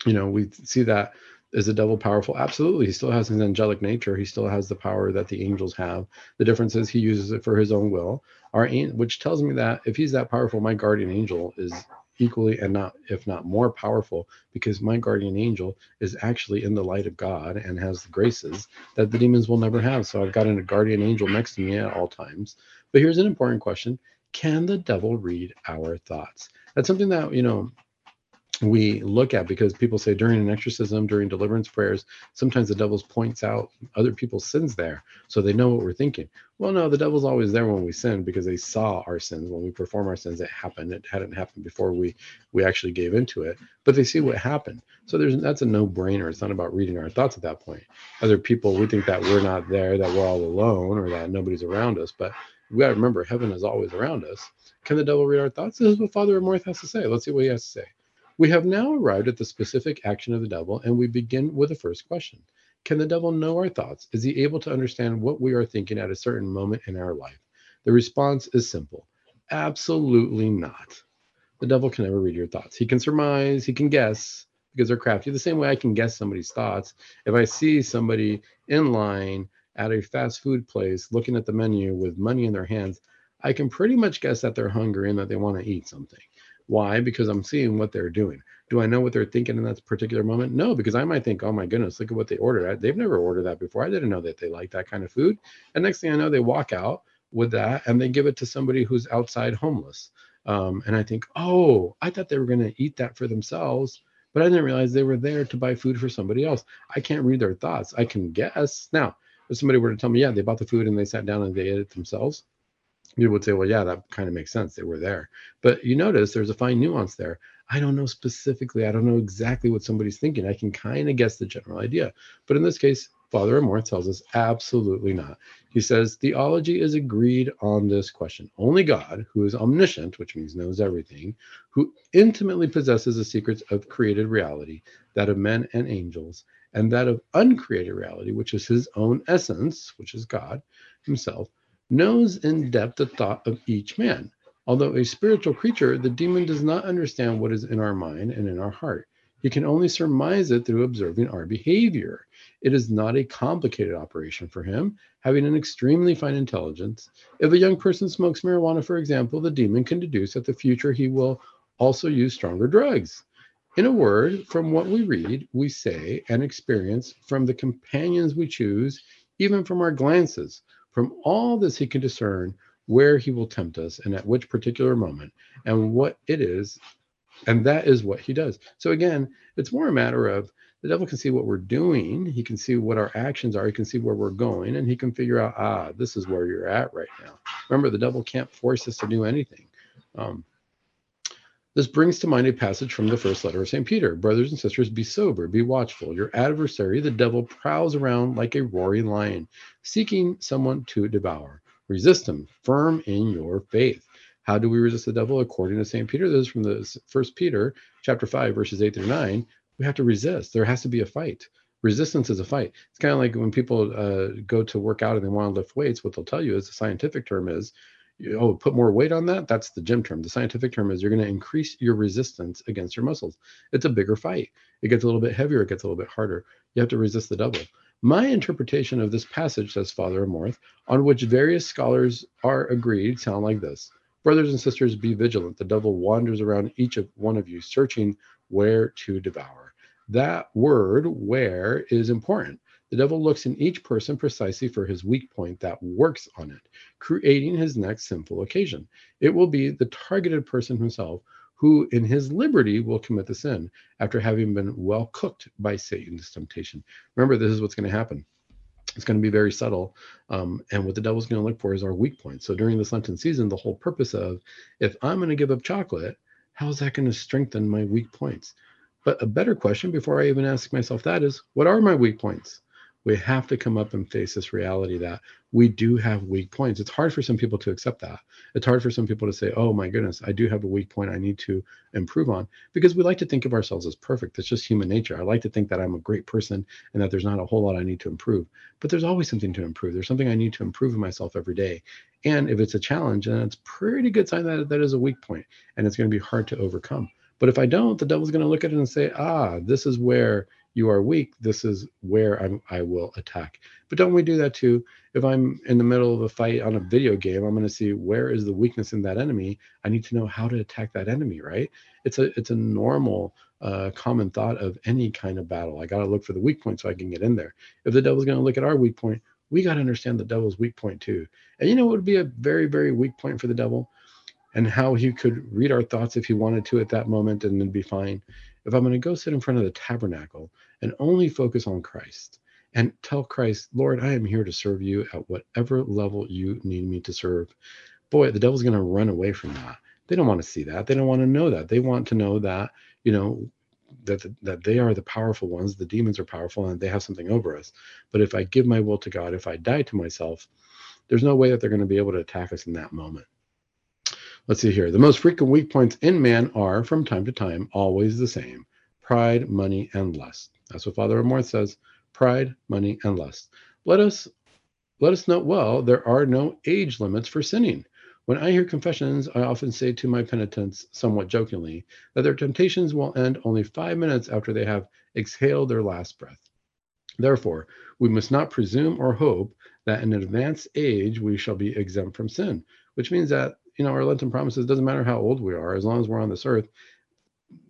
You know, we see that is the devil powerful? Absolutely. He still has his angelic nature. He still has the power that the angels have. The difference is he uses it for his own will. Our which tells me that if he's that powerful, my guardian angel is equally and not if not more powerful because my guardian angel is actually in the light of God and has the graces that the demons will never have. So I've got a guardian angel next to me at all times. But here's an important question. Can the devil read our thoughts? That's something that, you know, we look at because people say during an exorcism, during deliverance prayers, sometimes the devil points out other people's sins there so they know what we're thinking. Well, no, the devil's always there when we sin because they saw our sins. When we perform our sins, it happened. It hadn't happened before we we actually gave into it, but they see what happened. So there's that's a no-brainer. It's not about reading our thoughts at that point. Other people, we think that we're not there, that we're all alone, or that nobody's around us, but we got to remember heaven is always around us. Can the devil read our thoughts? This is what Father Amorth has to say. Let's see what he has to say. We have now arrived at the specific action of the devil, and we begin with the first question Can the devil know our thoughts? Is he able to understand what we are thinking at a certain moment in our life? The response is simple absolutely not. The devil can never read your thoughts. He can surmise, he can guess because they're crafty. The same way I can guess somebody's thoughts. If I see somebody in line at a fast food place looking at the menu with money in their hands, I can pretty much guess that they're hungry and that they want to eat something. Why? Because I'm seeing what they're doing. Do I know what they're thinking in that particular moment? No, because I might think, oh my goodness, look at what they ordered. They've never ordered that before. I didn't know that they like that kind of food. And next thing I know, they walk out with that and they give it to somebody who's outside homeless. Um, and I think, oh, I thought they were going to eat that for themselves, but I didn't realize they were there to buy food for somebody else. I can't read their thoughts. I can guess. Now, if somebody were to tell me, yeah, they bought the food and they sat down and they ate it themselves, you would say, well, yeah, that kind of makes sense. They were there. But you notice there's a fine nuance there. I don't know specifically. I don't know exactly what somebody's thinking. I can kind of guess the general idea. But in this case, Father Amorth tells us absolutely not. He says theology is agreed on this question. Only God, who is omniscient, which means knows everything, who intimately possesses the secrets of created reality, that of men and angels, and that of uncreated reality, which is his own essence, which is God himself, knows in depth the thought of each man. Although a spiritual creature, the demon does not understand what is in our mind and in our heart. He can only surmise it through observing our behavior. It is not a complicated operation for him, having an extremely fine intelligence. If a young person smokes marijuana, for example, the demon can deduce that the future he will also use stronger drugs. In a word, from what we read, we say, and experience, from the companions we choose, even from our glances, from all this, he can discern where he will tempt us and at which particular moment and what it is. And that is what he does. So, again, it's more a matter of the devil can see what we're doing. He can see what our actions are. He can see where we're going and he can figure out, ah, this is where you're at right now. Remember, the devil can't force us to do anything. Um, this brings to mind a passage from the first letter of St. Peter Brothers and sisters, be sober, be watchful. Your adversary, the devil, prowls around like a roaring lion, seeking someone to devour. Resist him, firm in your faith. How do we resist the devil? According to St. Peter, this is from the first Peter chapter 5, verses 8 through 9. We have to resist. There has to be a fight. Resistance is a fight. It's kind of like when people uh, go to work out and they want to lift weights, what they'll tell you is the scientific term is oh, put more weight on that. That's the gym term. The scientific term is you're going to increase your resistance against your muscles. It's a bigger fight. It gets a little bit heavier. It gets a little bit harder. You have to resist the devil. My interpretation of this passage, says Father Amorth, on which various scholars are agreed, sound like this. Brothers and sisters, be vigilant. The devil wanders around each of one of you, searching where to devour. That word, where, is important. The devil looks in each person precisely for his weak point that works on it, creating his next sinful occasion. It will be the targeted person himself who, in his liberty, will commit the sin after having been well cooked by Satan's temptation. Remember, this is what's going to happen. It's going to be very subtle. Um, and what the devil's going to look for is our weak points. So during this Lenten season, the whole purpose of if I'm going to give up chocolate, how is that going to strengthen my weak points? But a better question before I even ask myself that is what are my weak points? We have to come up and face this reality that we do have weak points. It's hard for some people to accept that. It's hard for some people to say, oh my goodness, I do have a weak point I need to improve on because we like to think of ourselves as perfect. It's just human nature. I like to think that I'm a great person and that there's not a whole lot I need to improve. But there's always something to improve. There's something I need to improve in myself every day. And if it's a challenge, then it's pretty good sign that that is a weak point and it's going to be hard to overcome. But if I don't, the devil's going to look at it and say, ah, this is where you are weak, this is where I'm, I will attack. But don't we do that too? If I'm in the middle of a fight on a video game, I'm going to see where is the weakness in that enemy. I need to know how to attack that enemy, right? It's a it's a normal, uh, common thought of any kind of battle. I got to look for the weak point so I can get in there. If the devil's going to look at our weak point, we got to understand the devil's weak point too. And you know what would be a very very weak point for the devil? And how he could read our thoughts if he wanted to at that moment and then be fine. If I'm going to go sit in front of the tabernacle and only focus on Christ and tell Christ, Lord, I am here to serve you at whatever level you need me to serve, boy, the devil's going to run away from that. They don't want to see that. They don't want to know that. They want to know that, you know, that that they are the powerful ones. The demons are powerful and they have something over us. But if I give my will to God, if I die to myself, there's no way that they're going to be able to attack us in that moment. Let's see here. The most frequent weak points in man are, from time to time, always the same pride, money, and lust. That's what Father Amorth says pride, money, and lust. Let us let us note well, there are no age limits for sinning. When I hear confessions, I often say to my penitents, somewhat jokingly, that their temptations will end only five minutes after they have exhaled their last breath. Therefore, we must not presume or hope that in an advanced age we shall be exempt from sin, which means that you know, our Lenten promises doesn't matter how old we are, as long as we're on this earth,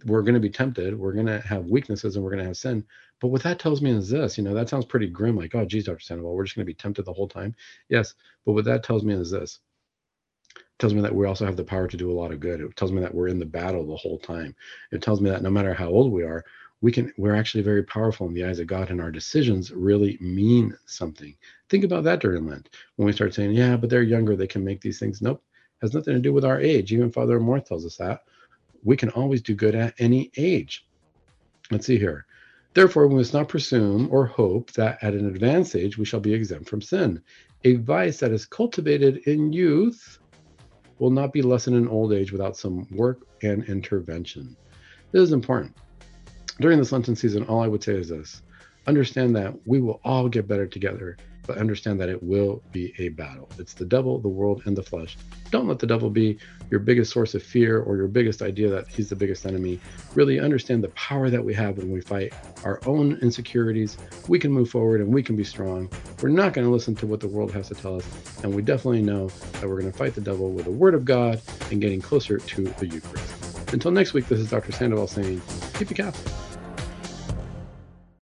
we're going to be tempted, we're going to have weaknesses, and we're going to have sin. But what that tells me is this, you know, that sounds pretty grim, like, oh, geez, Dr. Sandoval, we're just going to be tempted the whole time. Yes, but what that tells me is this. Tells me that we also have the power to do a lot of good. It tells me that we're in the battle the whole time. It tells me that no matter how old we are, we can we're actually very powerful in the eyes of God and our decisions really mean something. Think about that during Lent. When we start saying, yeah, but they're younger, they can make these things. Nope has nothing to do with our age. Even Father Amorth tells us that. We can always do good at any age. Let's see here. Therefore, we must not presume or hope that at an advanced age we shall be exempt from sin. A vice that is cultivated in youth will not be lessened in old age without some work and intervention. This is important. During this Lenten season, all I would say is this understand that we will all get better together but understand that it will be a battle. It's the devil, the world, and the flesh. Don't let the devil be your biggest source of fear or your biggest idea that he's the biggest enemy. Really understand the power that we have when we fight our own insecurities. We can move forward and we can be strong. We're not going to listen to what the world has to tell us. And we definitely know that we're going to fight the devil with the word of God and getting closer to the Eucharist. Until next week, this is Dr. Sandoval saying, keep it Catholic.